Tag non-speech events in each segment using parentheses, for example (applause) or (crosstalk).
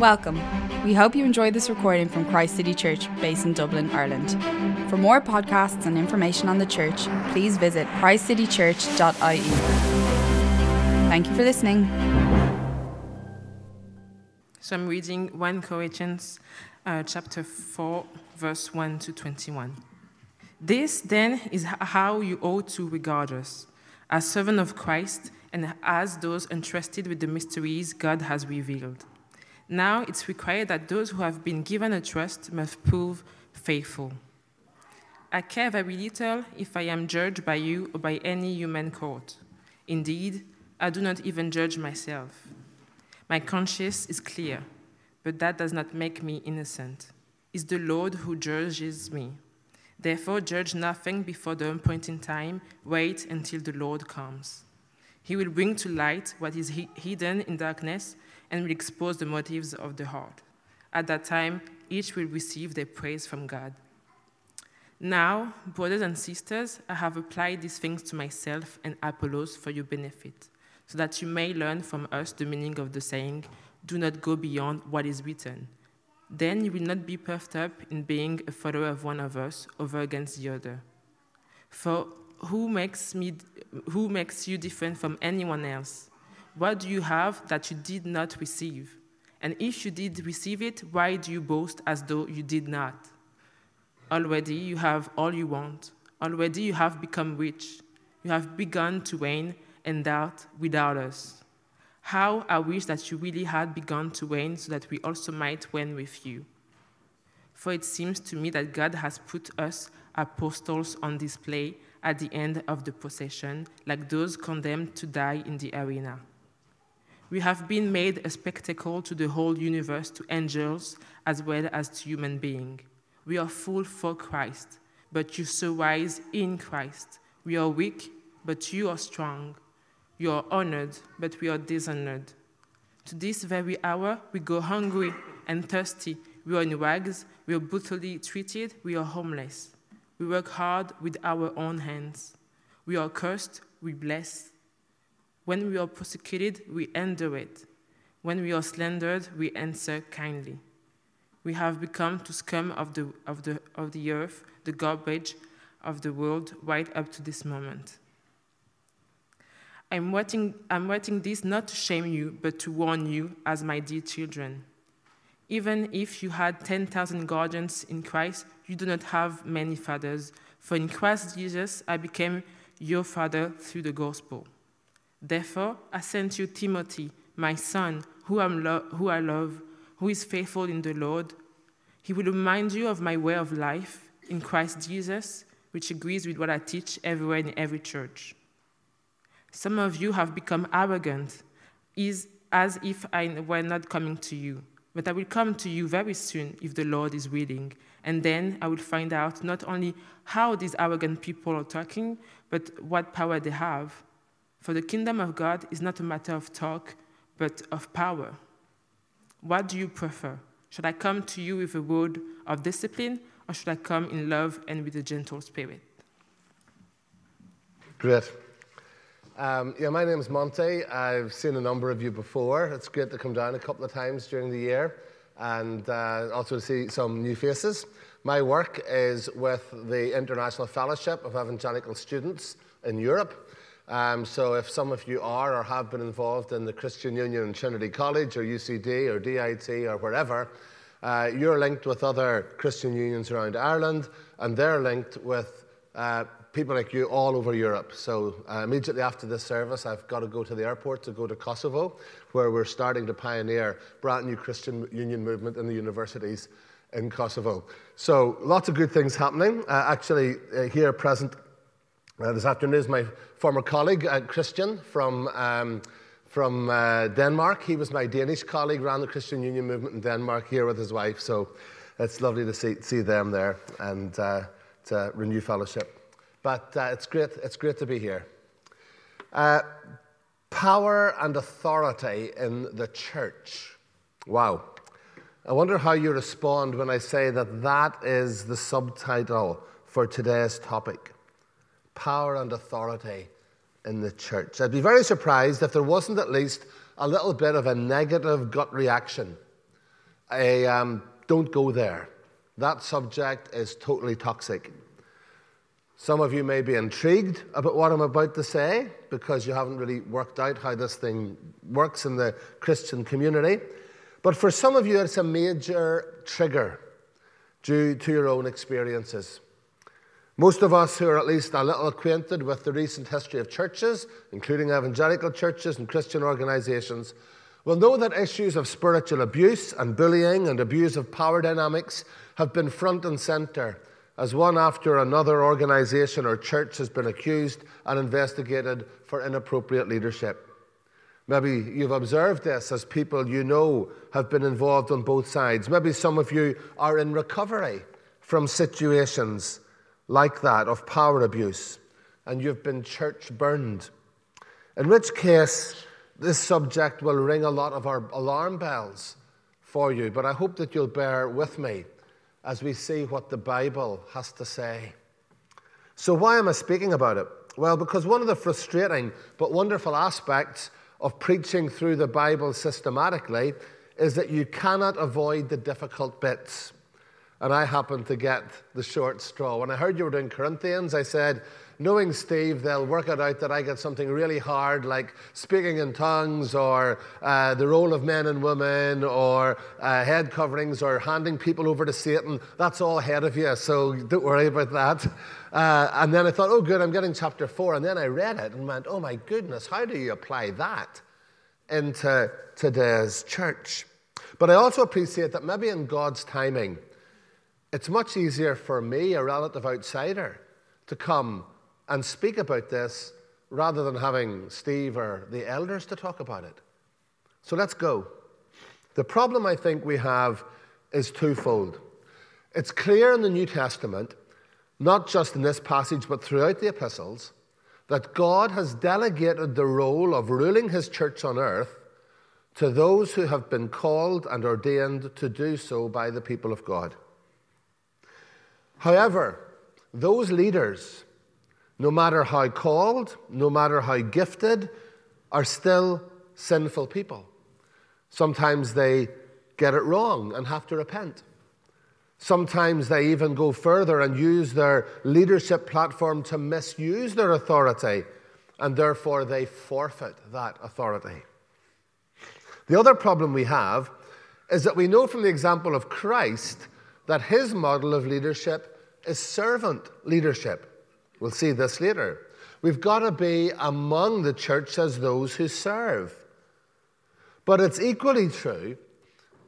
Welcome. We hope you enjoyed this recording from Christ City Church, based in Dublin, Ireland. For more podcasts and information on the church, please visit christcitychurch.ie. Thank you for listening. So I'm reading 1 Corinthians uh, chapter 4, verse 1 to 21. This then is how you ought to regard us, as servants of Christ and as those entrusted with the mysteries God has revealed. Now it's required that those who have been given a trust must prove faithful. I care very little if I am judged by you or by any human court. Indeed, I do not even judge myself. My conscience is clear, but that does not make me innocent. It's the Lord who judges me. Therefore, judge nothing before the appointed time. Wait until the Lord comes. He will bring to light what is hidden in darkness and will expose the motives of the heart. At that time, each will receive their praise from God. Now, brothers and sisters, I have applied these things to myself and Apollos for your benefit, so that you may learn from us the meaning of the saying, Do not go beyond what is written. Then you will not be puffed up in being a follower of one of us over against the other. For who makes, me, who makes you different from anyone else? What do you have that you did not receive? And if you did receive it, why do you boast as though you did not? Already you have all you want. Already you have become rich. You have begun to reign and doubt without us. How I wish that you really had begun to reign so that we also might reign with you. For it seems to me that God has put us apostles on display at the end of the procession, like those condemned to die in the arena. We have been made a spectacle to the whole universe, to angels as well as to human beings. We are full for Christ, but you so wise in Christ. We are weak, but you are strong. You are honored, but we are dishonored. To this very hour, we go hungry and thirsty. We are in rags. We are brutally treated. We are homeless. We work hard with our own hands. We are cursed. We bless. When we are persecuted, we endure it. When we are slandered, we answer kindly. We have become to scum of the, of, the, of the earth, the garbage of the world, right up to this moment. I'm writing, I'm writing this not to shame you, but to warn you, as my dear children. Even if you had 10,000 guardians in Christ, you do not have many fathers, for in Christ Jesus I became your father through the gospel. Therefore, I sent you Timothy, my son, who, lo- who I love, who is faithful in the Lord. He will remind you of my way of life in Christ Jesus, which agrees with what I teach everywhere in every church. Some of you have become arrogant, is as if I were not coming to you. But I will come to you very soon if the Lord is willing. And then I will find out not only how these arrogant people are talking, but what power they have. For the kingdom of God is not a matter of talk, but of power. What do you prefer? Should I come to you with a word of discipline, or should I come in love and with a gentle spirit? Great. Um, yeah, my name is Monty. I've seen a number of you before. It's great to come down a couple of times during the year and uh, also to see some new faces. My work is with the International Fellowship of Evangelical Students in Europe. Um, so if some of you are or have been involved in the Christian Union in Trinity College or UCD or DIT or wherever, uh, you're linked with other Christian unions around Ireland, and they're linked with uh, people like you all over Europe. So uh, immediately after this service, I've got to go to the airport to go to Kosovo, where we're starting to pioneer brand new Christian union movement in the universities in Kosovo. So lots of good things happening. Uh, actually, uh, here present uh, this afternoon is my former colleague, uh, Christian, from, um, from uh, Denmark. He was my Danish colleague, ran the Christian Union movement in Denmark here with his wife. So it's lovely to see, see them there and uh, to renew fellowship. But uh, it's, great, it's great to be here. Uh, power and authority in the church. Wow. I wonder how you respond when I say that that is the subtitle for today's topic power and authority in the church. I'd be very surprised if there wasn't at least a little bit of a negative gut reaction I, um, don't go there. That subject is totally toxic. Some of you may be intrigued about what I'm about to say because you haven't really worked out how this thing works in the Christian community. But for some of you, it's a major trigger due to your own experiences. Most of us who are at least a little acquainted with the recent history of churches, including evangelical churches and Christian organizations, will know that issues of spiritual abuse and bullying and abuse of power dynamics have been front and center as one after another organization or church has been accused and investigated for inappropriate leadership. Maybe you've observed this as people you know have been involved on both sides. Maybe some of you are in recovery from situations like that of power abuse and you've been church burned. In which case, this subject will ring a lot of our alarm bells for you, but I hope that you'll bear with me as we see what the Bible has to say. So, why am I speaking about it? Well, because one of the frustrating but wonderful aspects of preaching through the Bible systematically is that you cannot avoid the difficult bits. And I happened to get the short straw. When I heard you were doing Corinthians, I said, knowing Steve, they'll work it out that I get something really hard like speaking in tongues or uh, the role of men and women or uh, head coverings or handing people over to Satan. That's all ahead of you, so don't worry about that. (laughs) Uh, and then I thought, oh, good, I'm getting chapter four. And then I read it and went, oh my goodness, how do you apply that into today's church? But I also appreciate that maybe in God's timing, it's much easier for me, a relative outsider, to come and speak about this rather than having Steve or the elders to talk about it. So let's go. The problem I think we have is twofold. It's clear in the New Testament, not just in this passage, but throughout the epistles, that God has delegated the role of ruling his church on earth to those who have been called and ordained to do so by the people of God. However, those leaders no matter how called, no matter how gifted, are still sinful people. Sometimes they get it wrong and have to repent. Sometimes they even go further and use their leadership platform to misuse their authority, and therefore they forfeit that authority. The other problem we have is that we know from the example of Christ that his model of leadership is servant leadership. We'll see this later. We've got to be among the church as those who serve. But it's equally true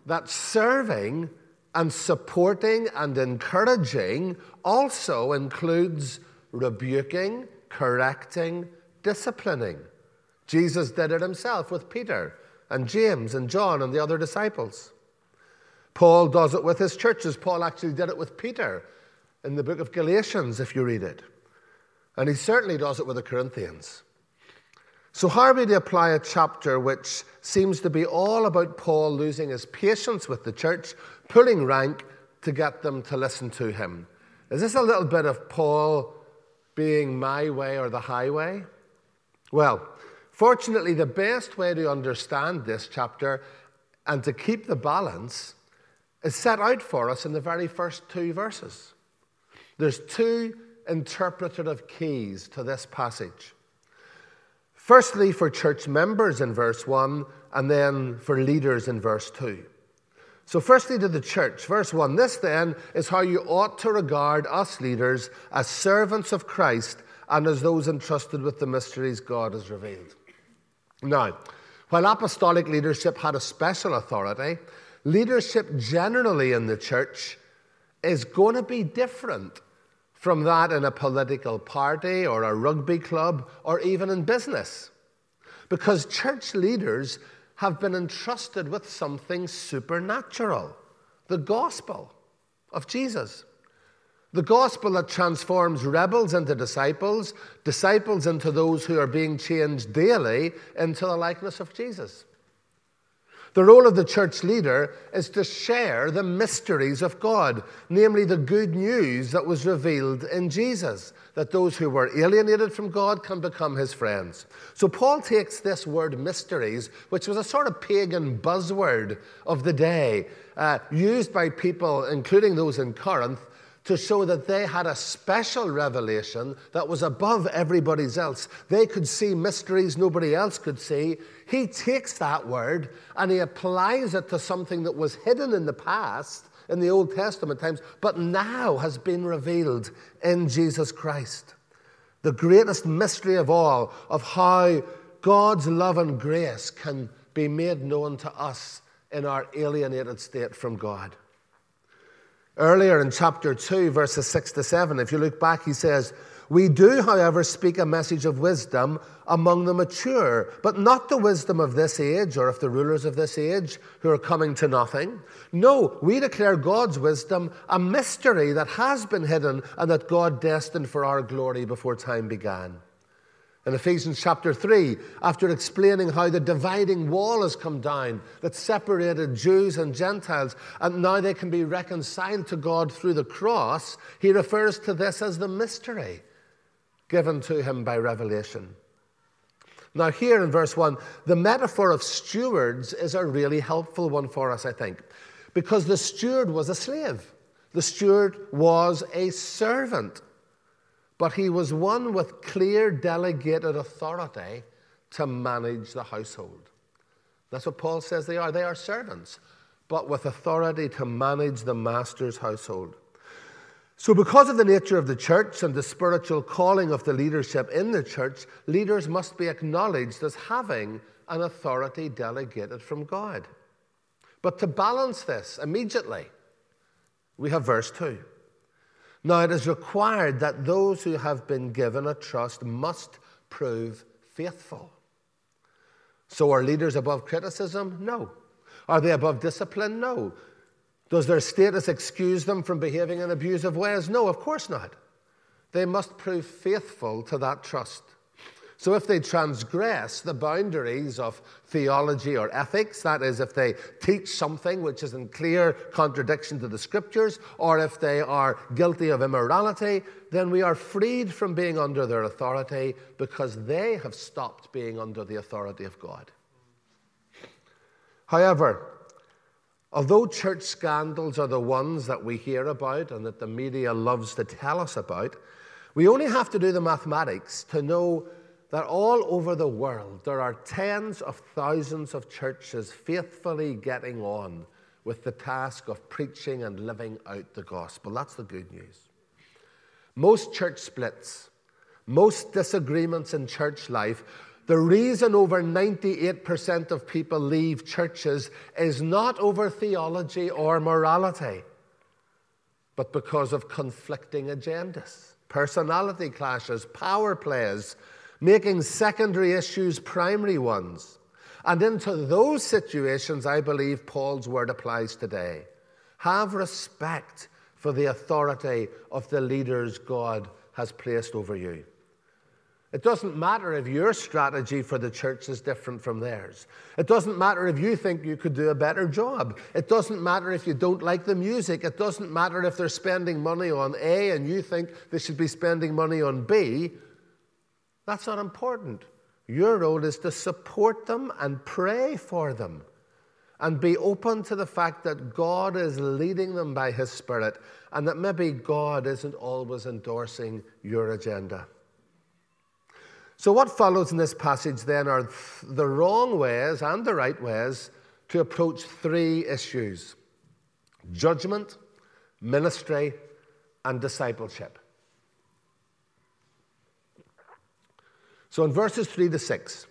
that serving and supporting and encouraging also includes rebuking, correcting, disciplining. Jesus did it himself with Peter and James and John and the other disciples. Paul does it with his churches. Paul actually did it with Peter in the book of Galatians, if you read it. And he certainly does it with the Corinthians. So, how are we to apply a chapter which seems to be all about Paul losing his patience with the church, pulling rank to get them to listen to him? Is this a little bit of Paul being my way or the highway? Well, fortunately, the best way to understand this chapter and to keep the balance is set out for us in the very first two verses. There's two interpretative keys to this passage. Firstly, for church members in verse 1, and then for leaders in verse 2. So, firstly, to the church, verse 1 this then is how you ought to regard us leaders as servants of Christ and as those entrusted with the mysteries God has revealed. Now, while apostolic leadership had a special authority, leadership generally in the church is going to be different from that in a political party or a rugby club or even in business. Because church leaders have been entrusted with something supernatural the gospel of Jesus. The gospel that transforms rebels into disciples, disciples into those who are being changed daily into the likeness of Jesus. The role of the church leader is to share the mysteries of God, namely the good news that was revealed in Jesus, that those who were alienated from God can become his friends. So Paul takes this word mysteries, which was a sort of pagan buzzword of the day, uh, used by people, including those in Corinth, to show that they had a special revelation that was above everybody's else. They could see mysteries nobody else could see. He takes that word and he applies it to something that was hidden in the past, in the Old Testament times, but now has been revealed in Jesus Christ. The greatest mystery of all of how God's love and grace can be made known to us in our alienated state from God. Earlier in chapter 2, verses 6 to 7, if you look back, he says, We do, however, speak a message of wisdom among the mature, but not the wisdom of this age or of the rulers of this age who are coming to nothing. No, we declare God's wisdom a mystery that has been hidden and that God destined for our glory before time began. In Ephesians chapter 3, after explaining how the dividing wall has come down that separated Jews and Gentiles, and now they can be reconciled to God through the cross, he refers to this as the mystery given to him by revelation. Now, here in verse 1, the metaphor of stewards is a really helpful one for us, I think, because the steward was a slave, the steward was a servant but he was one with clear delegated authority to manage the household. That's what Paul says they are. They are servants, but with authority to manage the master's household. So, because of the nature of the church and the spiritual calling of the leadership in the church, leaders must be acknowledged as having an authority delegated from God. But to balance this immediately, we have verse 2. Now, it is required that those who have been given a trust must prove faithful. So, are leaders above criticism? No. Are they above discipline? No. Does their status excuse them from behaving in abusive ways? No, of course not. They must prove faithful to that trust. So, if they transgress the boundaries of theology or ethics, that is, if they teach something which is in clear contradiction to the scriptures, or if they are guilty of immorality, then we are freed from being under their authority because they have stopped being under the authority of God. However, although church scandals are the ones that we hear about and that the media loves to tell us about, we only have to do the mathematics to know that all over the world there are tens of thousands of churches faithfully getting on with the task of preaching and living out the gospel. That's the good news. Most church splits, most disagreements in church life, the reason over 98% of people leave churches is not over theology or morality, but because of conflicting agendas, personality clashes, power plays, making secondary issues primary ones. And into those situations, I believe Paul's word applies today. Have respect for the authority of the leaders God has placed over you. It doesn't matter if your strategy for the church is different from theirs. It doesn't matter if you think you could do a better job. It doesn't matter if you don't like the music. It doesn't matter if they're spending money on A and you think they should be spending money on B. That's not important. Your role is to support them and pray for them and be open to the fact that God is leading them by His Spirit and that maybe God isn't always endorsing your agenda. So, what follows in this passage then are the wrong ways and the right ways to approach three issues judgment, ministry, and discipleship. So in verses 3 to 6,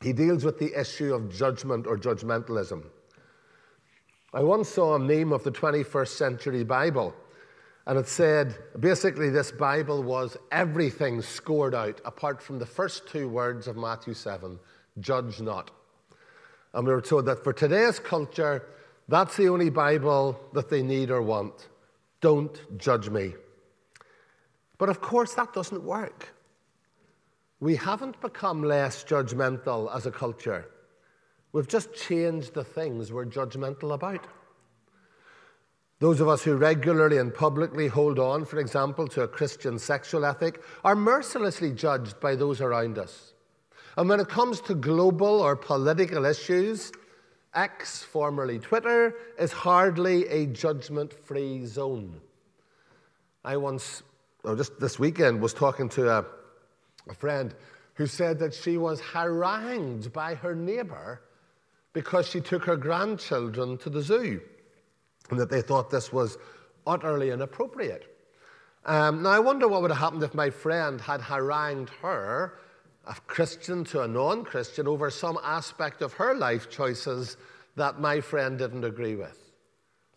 he deals with the issue of judgment or judgmentalism. I once saw a meme of the 21st century Bible, and it said basically this Bible was everything scored out apart from the first two words of Matthew 7 judge not. And we were told that for today's culture, that's the only Bible that they need or want. Don't judge me. But of course, that doesn't work. We haven't become less judgmental as a culture. We've just changed the things we're judgmental about. Those of us who regularly and publicly hold on, for example, to a Christian sexual ethic are mercilessly judged by those around us. And when it comes to global or political issues, X, formerly Twitter, is hardly a judgment free zone. I once, oh, just this weekend, was talking to a, a friend who said that she was harangued by her neighbor because she took her grandchildren to the zoo that they thought this was utterly inappropriate. Um, now, I wonder what would have happened if my friend had harangued her, a Christian to a non Christian, over some aspect of her life choices that my friend didn't agree with.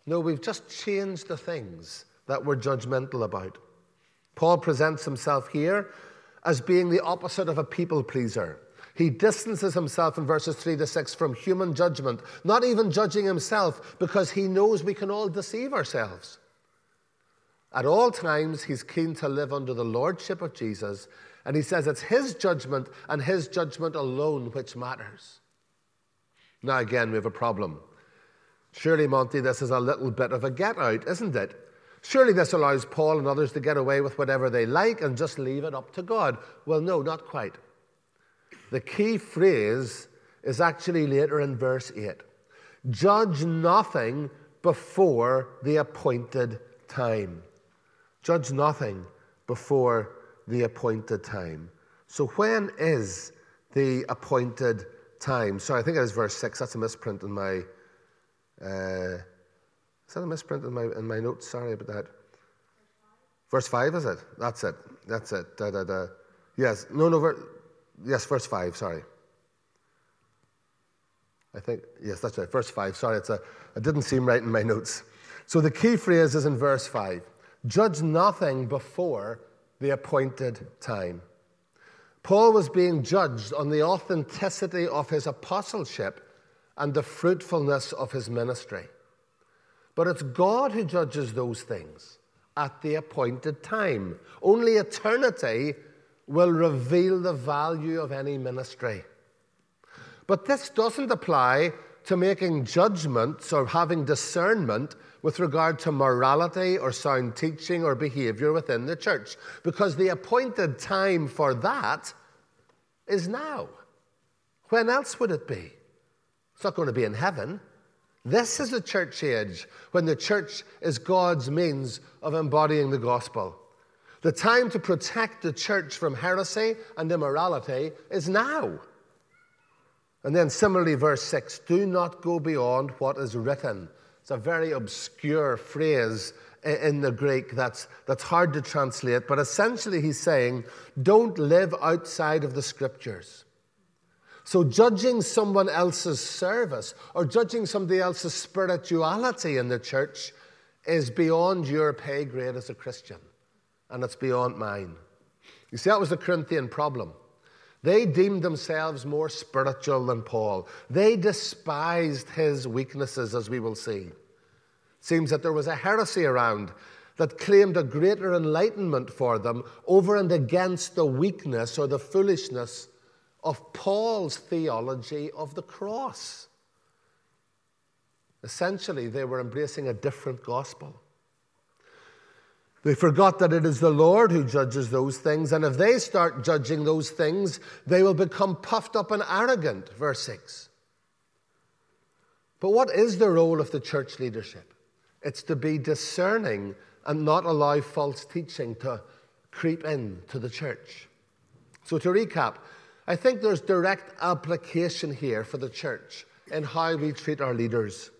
No, we've just changed the things that we're judgmental about. Paul presents himself here as being the opposite of a people pleaser. He distances himself in verses 3 to 6 from human judgment, not even judging himself because he knows we can all deceive ourselves. At all times, he's keen to live under the lordship of Jesus, and he says it's his judgment and his judgment alone which matters. Now, again, we have a problem. Surely, Monty, this is a little bit of a get out, isn't it? Surely this allows Paul and others to get away with whatever they like and just leave it up to God. Well, no, not quite. The key phrase is actually later in verse 8 Judge nothing before the appointed time. Judge nothing before the appointed time. So, when is the appointed time? Sorry, I think it is verse 6. That's a misprint in my. Uh, is that a misprint in my, in my notes? Sorry about that. Verse 5, is it? That's it. That's it. Da, da, da. Yes. No, no. Ver- Yes, verse 5, sorry. I think, yes, that's right, verse 5. Sorry, it's a, it didn't seem right in my notes. So the key phrase is in verse 5 Judge nothing before the appointed time. Paul was being judged on the authenticity of his apostleship and the fruitfulness of his ministry. But it's God who judges those things at the appointed time. Only eternity will reveal the value of any ministry. But this doesn't apply to making judgments or having discernment with regard to morality or sound teaching or behavior within the church, because the appointed time for that is now. When else would it be? It's not going to be in heaven. This is the church age when the church is God's means of embodying the gospel. The time to protect the church from heresy and immorality is now. And then, similarly, verse 6 do not go beyond what is written. It's a very obscure phrase in the Greek that's, that's hard to translate, but essentially he's saying, don't live outside of the scriptures. So, judging someone else's service or judging somebody else's spirituality in the church is beyond your pay grade as a Christian and it's beyond mine. You see, that was the Corinthian problem. They deemed themselves more spiritual than Paul. They despised his weaknesses, as we will see. It seems that there was a heresy around that claimed a greater enlightenment for them over and against the weakness or the foolishness of Paul's theology of the cross. Essentially, they were embracing a different gospel. They forgot that it is the Lord who judges those things, and if they start judging those things, they will become puffed up and arrogant. Verse 6. But what is the role of the church leadership? It's to be discerning and not allow false teaching to creep in to the church. So, to recap, I think there's direct application here for the church in how we treat our leaders.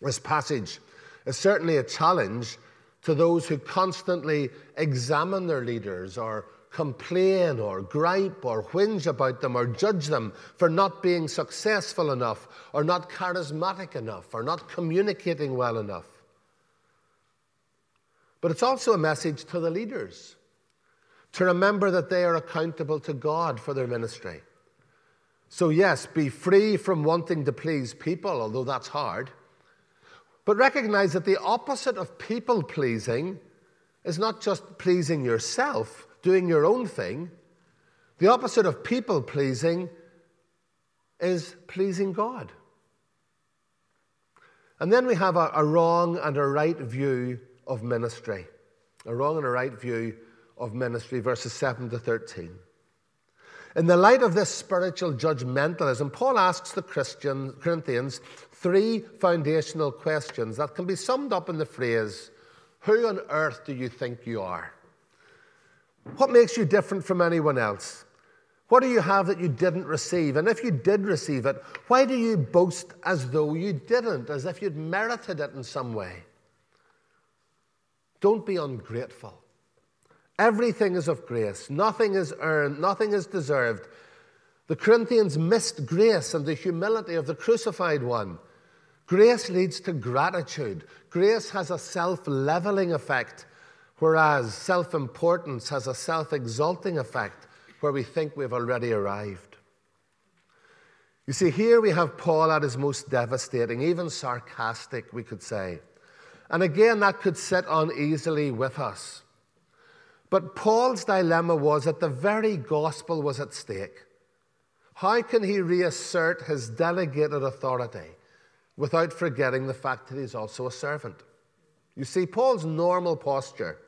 This passage is certainly a challenge to those who constantly examine their leaders or complain or gripe or whinge about them or judge them for not being successful enough or not charismatic enough or not communicating well enough. But it's also a message to the leaders to remember that they are accountable to God for their ministry. So, yes, be free from wanting to please people, although that's hard. But recognize that the opposite of people pleasing is not just pleasing yourself, doing your own thing. The opposite of people pleasing is pleasing God. And then we have a, a, wrong and a right view of ministry. A wrong and a right view of ministry, verses 7 to 13. In the light of this spiritual judgmentalism, Paul asks the Christian, Corinthians three foundational questions that can be summed up in the phrase Who on earth do you think you are? What makes you different from anyone else? What do you have that you didn't receive? And if you did receive it, why do you boast as though you didn't, as if you'd merited it in some way? Don't be ungrateful. Everything is of grace. Nothing is earned, nothing is deserved. The Corinthians missed grace and the humility of the crucified one. Grace leads to gratitude. Grace has a self leveling effect, whereas self importance has a self exalting effect where we think we've already arrived. You see, here we have Paul at his most devastating, even sarcastic, we could say. And again, that could sit uneasily with us. But Paul's dilemma was that the very gospel was at stake. How can he reassert his delegated authority without forgetting the fact that he's also a servant? You see, Paul's normal posture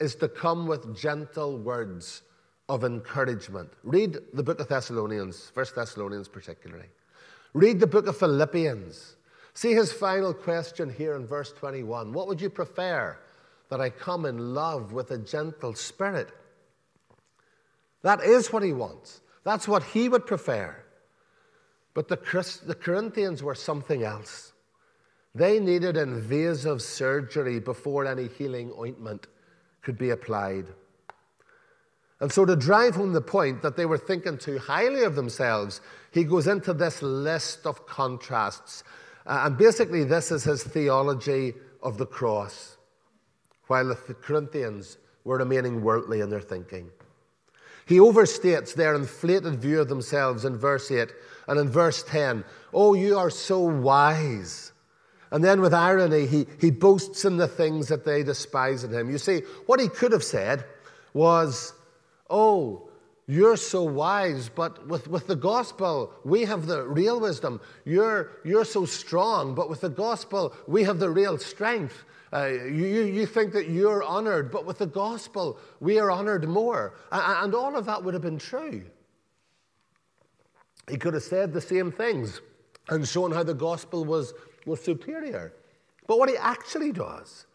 is to come with gentle words of encouragement. Read the book of Thessalonians, First Thessalonians particularly. Read the book of Philippians. See his final question here in verse 21. What would you prefer? That I come in love with a gentle spirit? That is what he wants. That's what he would prefer. But the, Christ, the Corinthians were something else. They needed invasive surgery before any healing ointment could be applied. And so, to drive home the point that they were thinking too highly of themselves, he goes into this list of contrasts. Uh, and basically, this is his theology of the cross, while the Corinthians were remaining worldly in their thinking. He overstates their inflated view of themselves in verse 8 and in verse 10. Oh, you are so wise. And then with irony, he, he boasts in the things that they despise in him. You see, what he could have said was, Oh, you're so wise, but with, with the gospel, we have the real wisdom. You're, you're so strong, but with the gospel, we have the real strength. Uh, you, you think that you're honored, but with the gospel, we are honored more. And, all of that would have been true. He could have said the same things and shown how the gospel was, was superior. But what he actually does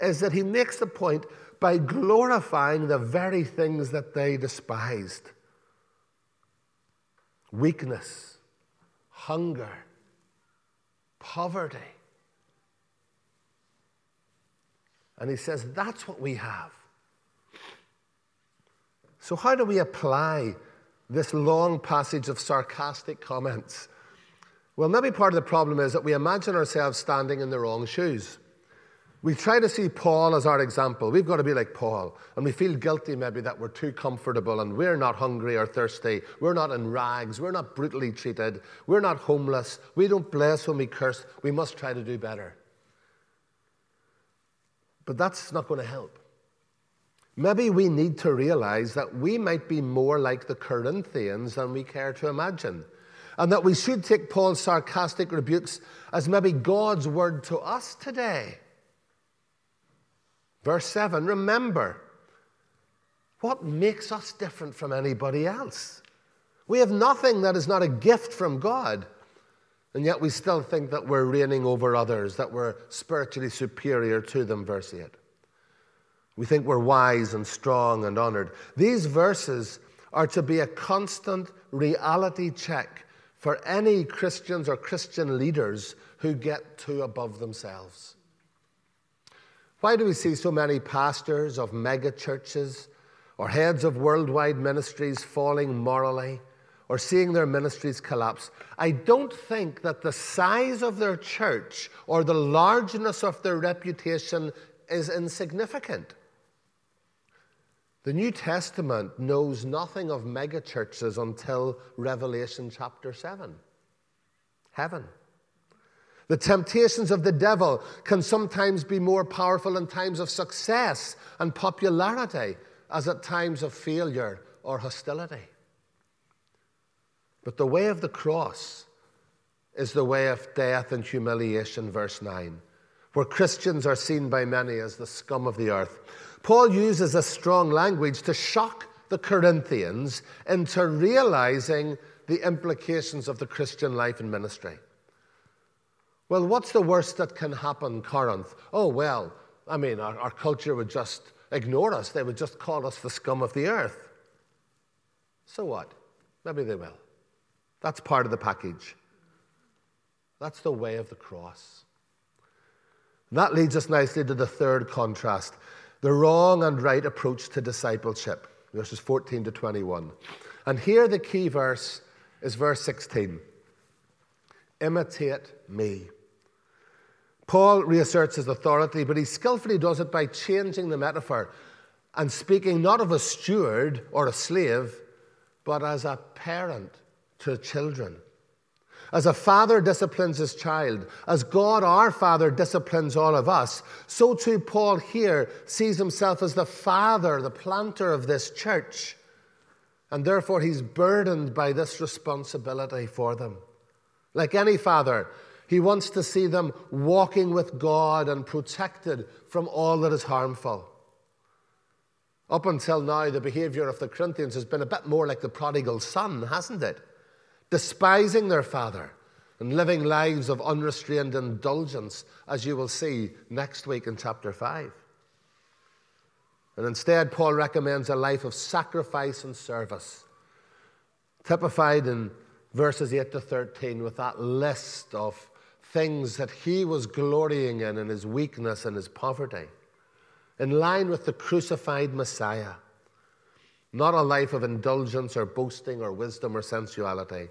is that he makes the point by glorifying the very things that they despised weakness, hunger, poverty. And he says, that's what we have. So, how do we apply this long passage of sarcastic comments? Well, maybe part of the problem is that we imagine ourselves standing in the wrong shoes. We try to see Paul as our example. We've got to be like Paul. And we feel guilty maybe that we're too comfortable and we're not hungry or thirsty. We're not in rags. We're not brutally treated. We're not homeless. We don't bless when we curse. We must try to do better. But that's not going to help. Maybe we need to realize that we might be more like the Corinthians than we care to imagine. And that we should take Paul's sarcastic rebukes as maybe God's word to us today. Verse 7 Remember, what makes us different from anybody else? We have nothing that is not a gift from God. And yet we still think that we're reigning over others, that we're spiritually superior to them, verse 8. We think we're wise and strong and honored. These verses are to be a constant reality check for any Christians or Christian leaders who get too above themselves. Why do we see so many pastors of mega churches or heads of worldwide ministries falling morally or seeing their ministries collapse? I don't think that the size of their church or the largeness of their reputation is insignificant. The New Testament knows nothing of megachurches until Revelation chapter 7. Heaven. The temptations of the devil can sometimes be more powerful in times of success and popularity as at times of failure or hostility. But the way of the cross is the way of death and humiliation, verse 9, where Christians are seen by many as the scum of the earth. Paul uses a strong language to shock the Corinthians into realizing the implications of the Christian life and ministry. Well, what's the worst that can happen, Corinth? Oh, well, I mean, our, our culture would just ignore us. They would just call us the scum of the earth. So what? Maybe they will. That's part of the package. That's the way of the cross. that leads us nicely to the third contrast the wrong and right approach to discipleship, verses 14 to 21. And here the key verse is verse 16 Imitate me. Paul reasserts his authority, but he skillfully does it by changing the metaphor and speaking not of a steward or a slave, but as a parent to children. As a father disciplines his child, as God our Father disciplines all of us, so too Paul here sees himself as the father, the planter of this church. And therefore he's burdened by this responsibility for them. Like any father, he wants to see them walking with God and protected from all that is harmful. Up until now, the behavior of the Corinthians has been a bit more like the prodigal son, hasn't it? Despising their father and living lives of unrestrained indulgence, as you will see next week in chapter 5. And instead, Paul recommends a life of sacrifice and service, typified in verses 8 to 13 with that list of things that he was glorying in in his weakness and his poverty, in line with the crucified Messiah. Not a life of indulgence or boasting or wisdom or sensuality.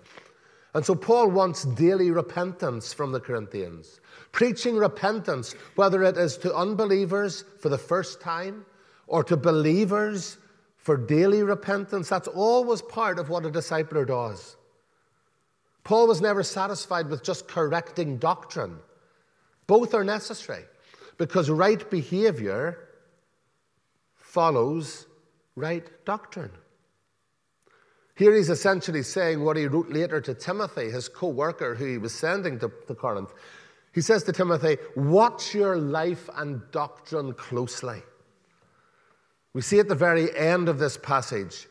And so Paul wants daily repentance from the Corinthians, preaching repentance, whether it is to unbelievers for the first time or to believers for daily repentance. That's always part of what a discipler does. Paul was never satisfied with just correcting doctrine. Both are necessary because right behavior follows right doctrine. Here he's essentially saying what he wrote later to Timothy, his co worker who he was sending to, to Corinth. He says to Timothy, Watch your life and doctrine closely. We see at the very end of this passage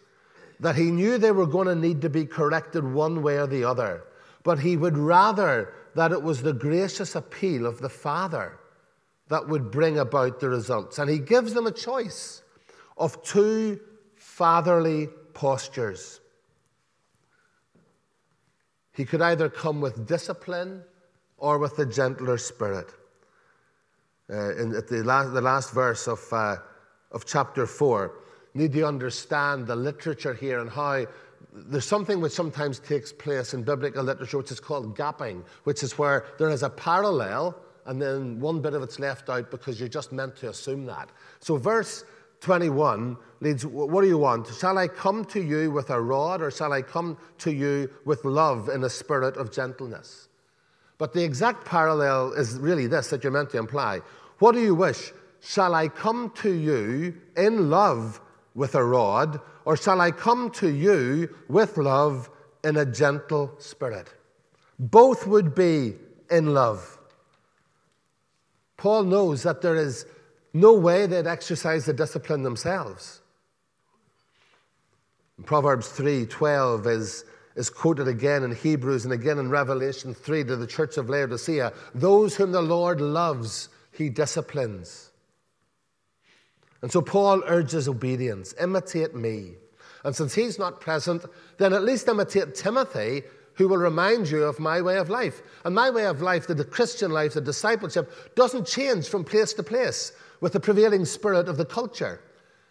that he knew they were going to need to be corrected one way or the other, but he would rather that it was the gracious appeal of the Father that would bring about the results. And he gives them a choice of two fatherly postures. He could either come with discipline or with a gentler spirit. Uh, in, at the last, the last verse of, uh, of chapter 4, need to understand the literature here and how there's something which sometimes takes place in biblical literature which is called gapping, which is where there is a parallel and then one bit of it's left out because you're just meant to assume that. So, verse 21 leads, What do you want? Shall I come to you with a rod, or shall I come to you with love in a spirit of gentleness? But the exact parallel is really this that you're meant to imply. What do you wish? Shall I come to you in love with a rod, or shall I come to you with love in a gentle spirit? Both would be in love. Paul knows that there is no way they'd exercise the discipline themselves. Proverbs 3:12 is, is quoted again in Hebrews and again in Revelation 3 to the church of Laodicea. Those whom the Lord loves, he disciplines. And so Paul urges obedience imitate me. And since he's not present, then at least imitate Timothy, who will remind you of my way of life. And my way of life, the Christian life, the discipleship, doesn't change from place to place with the prevailing spirit of the culture.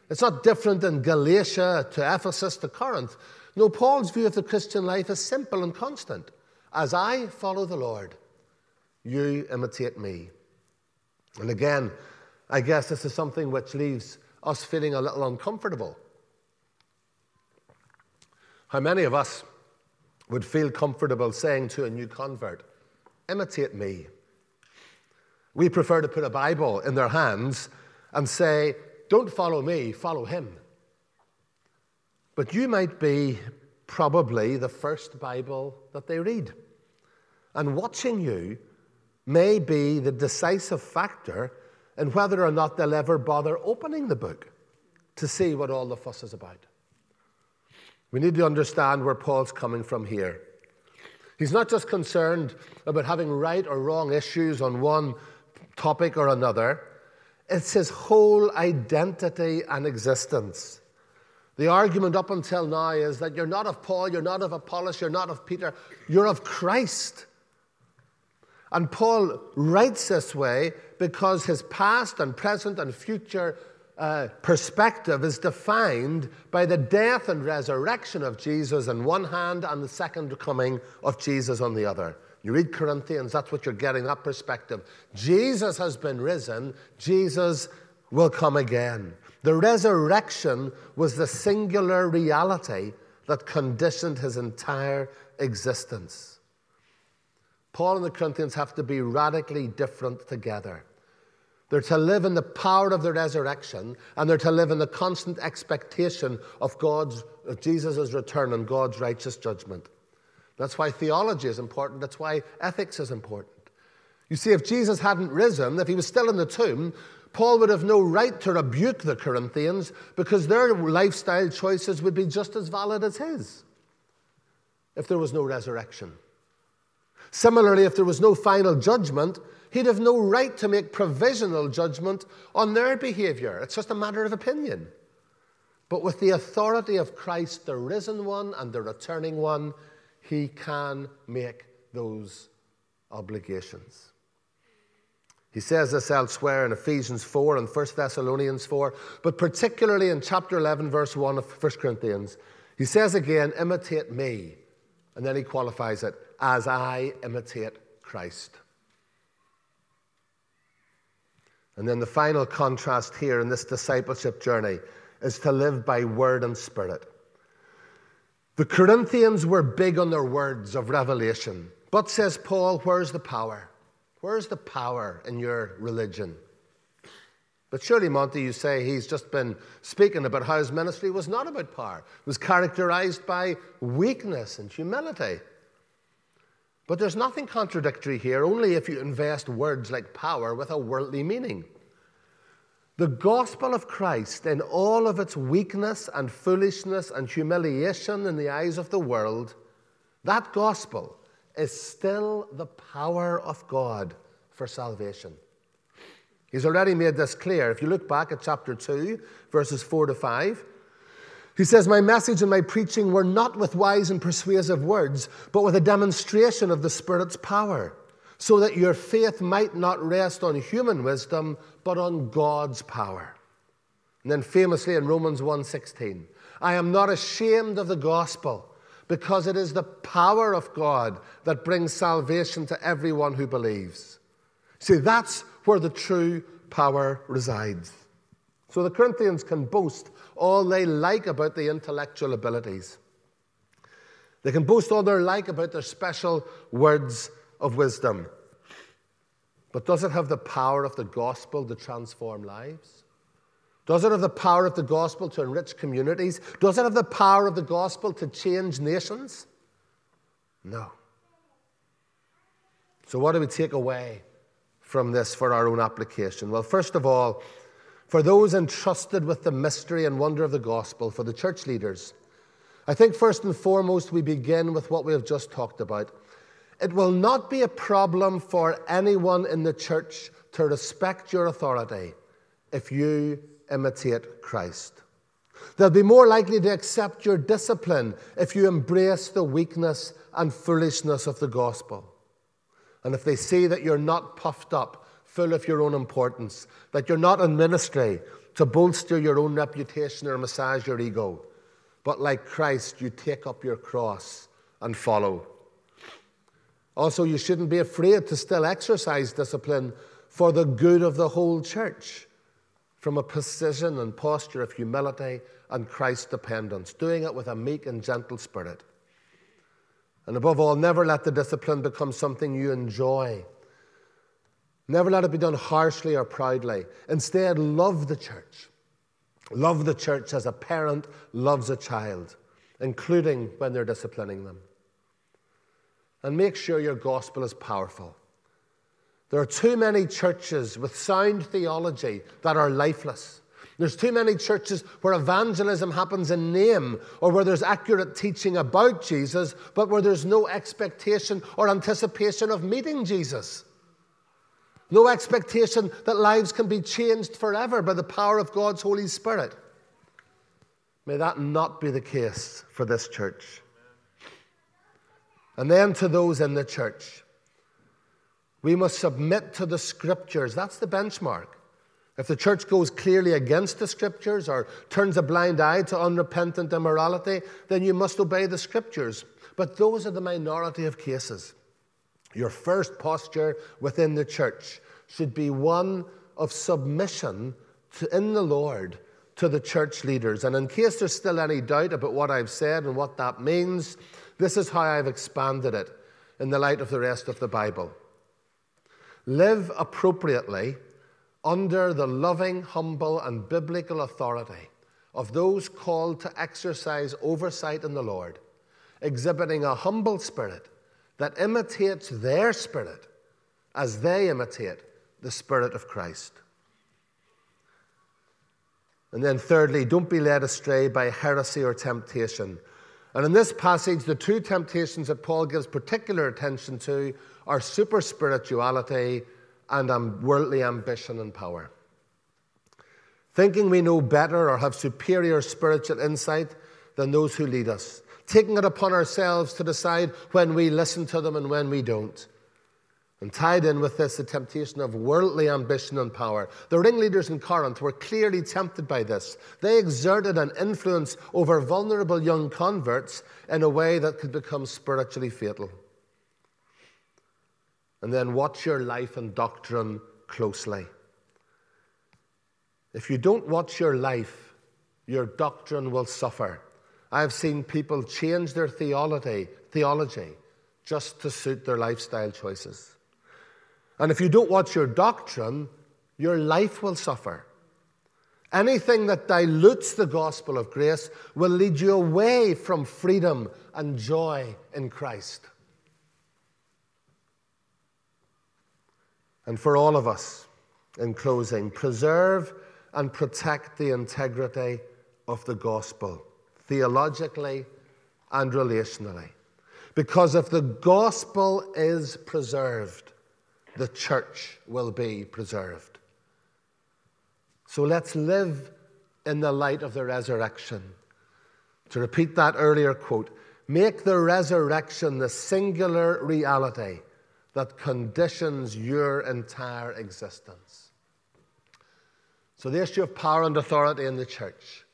It's not different in Galatia to Ephesus to Corinth. No, Paul's view of the Christian life is simple and constant. As I follow the Lord, you imitate me. And again, I guess this is something which leaves us feeling a little uncomfortable. How many of us would feel comfortable saying to a new convert, imitate me? We prefer to put a Bible in their hands and say, Don't follow me, follow him. But you might be probably the first Bible that they read. And watching you may be the decisive factor in whether or not they'll ever bother opening the book to see what all the fuss is about. We need to understand where Paul's coming from here. He's not just concerned about having right or wrong issues on one topic or another, it's his whole identity and existence. The argument up until now is that you're not of Paul, you're not of Apollos, you're not of Peter, you're of Christ. And Paul writes this way because his past and present and future uh, perspective is defined by the death and resurrection of Jesus on one hand and the second coming of Jesus on the other. You read Corinthians, that's what you're getting, that perspective. Jesus has been risen, Jesus will come again. The resurrection was the singular reality that conditioned his entire existence. Paul and the Corinthians have to be radically different together. They're to live in the power of the resurrection, and they're to live in the constant expectation of God's, of Jesus' return and God's righteous judgment. That's why theology is important. That's why ethics is important. You see, if Jesus hadn't risen, if he was still in the tomb, Paul would have no right to rebuke the Corinthians because their lifestyle choices would be just as valid as his if there was no resurrection. Similarly, if there was no final judgment, he'd have no right to make provisional judgment on their behavior. It's just a matter of opinion. But with the authority of Christ, the risen one and the returning one, he can make those obligations. He says this elsewhere in Ephesians 4 and 1 Thessalonians 4, but particularly in chapter 11, verse 1 of 1 Corinthians. He says again, imitate me. And then he qualifies it, as I imitate Christ. And then the final contrast here in this discipleship journey is to live by word and spirit. The Corinthians were big on their words of revelation. But, says Paul, where's the power? Where's the power in your religion? But surely, Monty, you say he's just been speaking about how his ministry was not about power, it was characterized by weakness and humility. But there's nothing contradictory here, only if you invest words like power with a worldly meaning. The gospel of Christ, in all of its weakness and foolishness and humiliation in the eyes of the world, that gospel is still the power of God for salvation. He's already made this clear. If you look back at chapter 2, verses 4 to 5, he says, My message and my preaching were not with wise and persuasive words, but with a demonstration of the Spirit's power, so that your faith might not rest on human wisdom, but on God's power. And then famously in Romans 1:16, I am not ashamed of the gospel because it is the power of God that brings salvation to everyone who believes. See, that's where the true power resides. So the Corinthians can boast all they like about the intellectual abilities. They can boast all they like about their special words of wisdom. But does it have the power of the gospel to transform lives? Does it have the power of the gospel to enrich communities? Does it have the power of the gospel to change nations? No. So, what do we take away from this for our own application? Well, first of all, for those entrusted with the mystery and wonder of the gospel, for the church leaders, I think first and foremost we begin with what we have just talked about. It will not be a problem for anyone in the church to respect your authority if you imitate Christ. They'll be more likely to accept your discipline if you embrace the weakness and foolishness of the gospel. And if they see that you're not puffed up, full of your own importance, that you're not in ministry to bolster your own reputation or massage your ego, but like Christ, you take up your cross and follow. Also, you shouldn't be afraid to still exercise discipline for the good of the whole church from a position and posture of humility and Christ dependence, doing it with a meek and gentle spirit. And above all, never let the discipline become something you enjoy. Never let it be done harshly or proudly. Instead, love the church. Love the church as a parent loves a child. including when they're disciplining them. And make sure your gospel is powerful. There are too many churches with sound theology that are lifeless. There's too many churches where evangelism happens in name or where there's accurate teaching about Jesus, but where there's no expectation or anticipation of meeting Jesus. No expectation that lives can be changed forever by the power of God's Holy Spirit. May that not be the case for this church. And then to those in the church, we must submit to the scriptures. That's the benchmark. If the church goes clearly against the scriptures or turns a blind eye to unrepentant immorality, then you must obey the scriptures. But those are the minority of cases. Your first posture within the church should be one of submission to, in the Lord to the church leaders. And in case there's still any doubt about what I've said and what that means, this is how I've expanded it in the light of the rest of the Bible. Live appropriately under the loving, humble, and biblical authority of those called to exercise oversight in the Lord, exhibiting a humble spirit that imitates their spirit as they imitate the Spirit of Christ. And then, thirdly, don't be led astray by heresy or temptation. And in this passage, the two temptations that Paul gives particular attention to are super spirituality and worldly ambition and power. Thinking we know better or have superior spiritual insight than those who lead us. Taking it upon ourselves to decide when we listen to them and when we don't. And tied in with this, the temptation of worldly ambition and power. The ringleaders in Corinth were clearly tempted by this. They exerted an influence over vulnerable young converts in a way that could become spiritually fatal. And then watch your life and doctrine closely. If you don't watch your life, your doctrine will suffer. I've seen people change their theology, theology just to suit their lifestyle choices. And if you don't watch your doctrine, your life will suffer. Anything that dilutes the gospel of grace will lead you away from freedom and joy in Christ. And for all of us, in closing, preserve and protect the integrity of the gospel, theologically and relationally. Because if the gospel is preserved, the church will be preserved. So let's live in the light of the resurrection. To repeat that earlier quote, make the resurrection the singular reality that conditions your entire existence. So, the issue of power and authority in the church,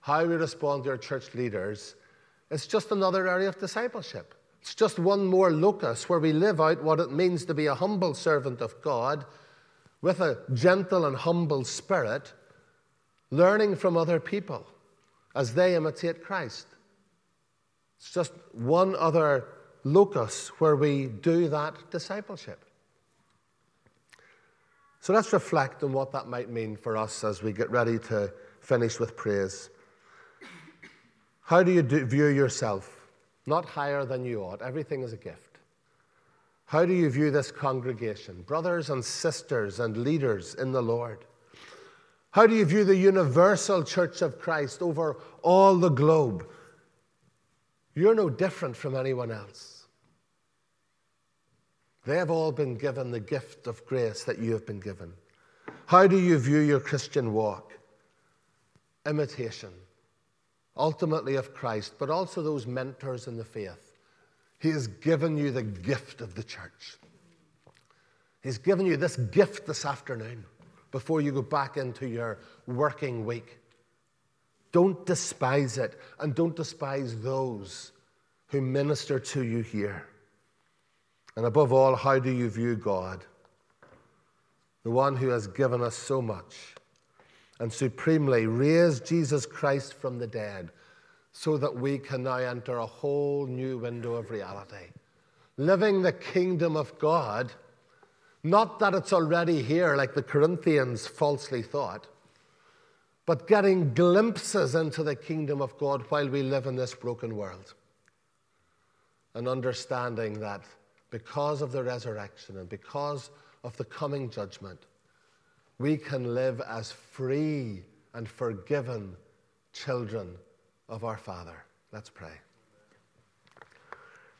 how we respond to our church leaders, is just another area of discipleship. It's just one more locus where we live out what it means to be a humble servant of God with a gentle and humble spirit, learning from other people as they imitate Christ. It's just one other locus where we do that discipleship. So let's reflect on what that might mean for us as we get ready to finish with praise. How do you do, view yourself? Not higher than you ought. Everything is a gift. How do you view this congregation, brothers and sisters and leaders in the Lord? How do you view the universal church of Christ over all the globe? You're no different from anyone else. They have all been given the gift of grace that you have been given. How do you view your Christian walk? Imitation ultimately of Christ, but also those mentors in the faith. He has given you the gift of the church. He's given you this gift this afternoon before you go back into your working week. Don't despise it, and don't despise those who minister to you here. And above all, how do you view God? The one who has given us so much and supremely raised Jesus Christ from the dead so that we can now enter a whole new window of reality. Living the kingdom of God, not that it's already here like the Corinthians falsely thought, but getting glimpses into the kingdom of God while we live in this broken world. And understanding that because of the resurrection and because of the coming judgment, we can live as free and forgiven children of our Father. Let's pray.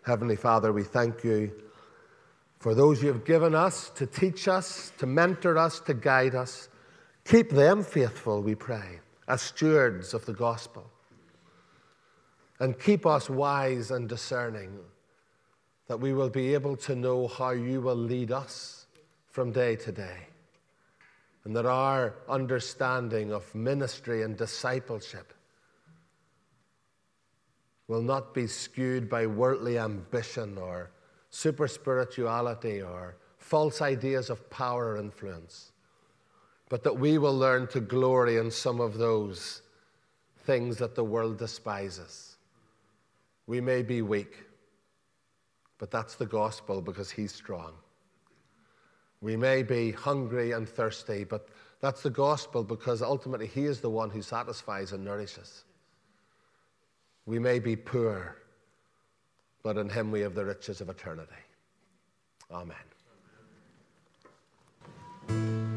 Heavenly Father, we thank you for those you have given us to teach us, to mentor us, to guide us. Keep them faithful, we pray, as stewards of the gospel. And keep us wise and discerning, that we will be able to know how you will lead us from day to day. And that our understanding of ministry and discipleship will not be skewed by worldly ambition or super spirituality or false ideas of power or influence but that we will learn to glory in some of those things that the world despises. We may be weak, but that's the gospel because He's strong. We may be hungry and thirsty, but that's the gospel because ultimately He is the one who satisfies and nourishes. We may be poor, but in Him we have the riches of eternity. Amen. Amen.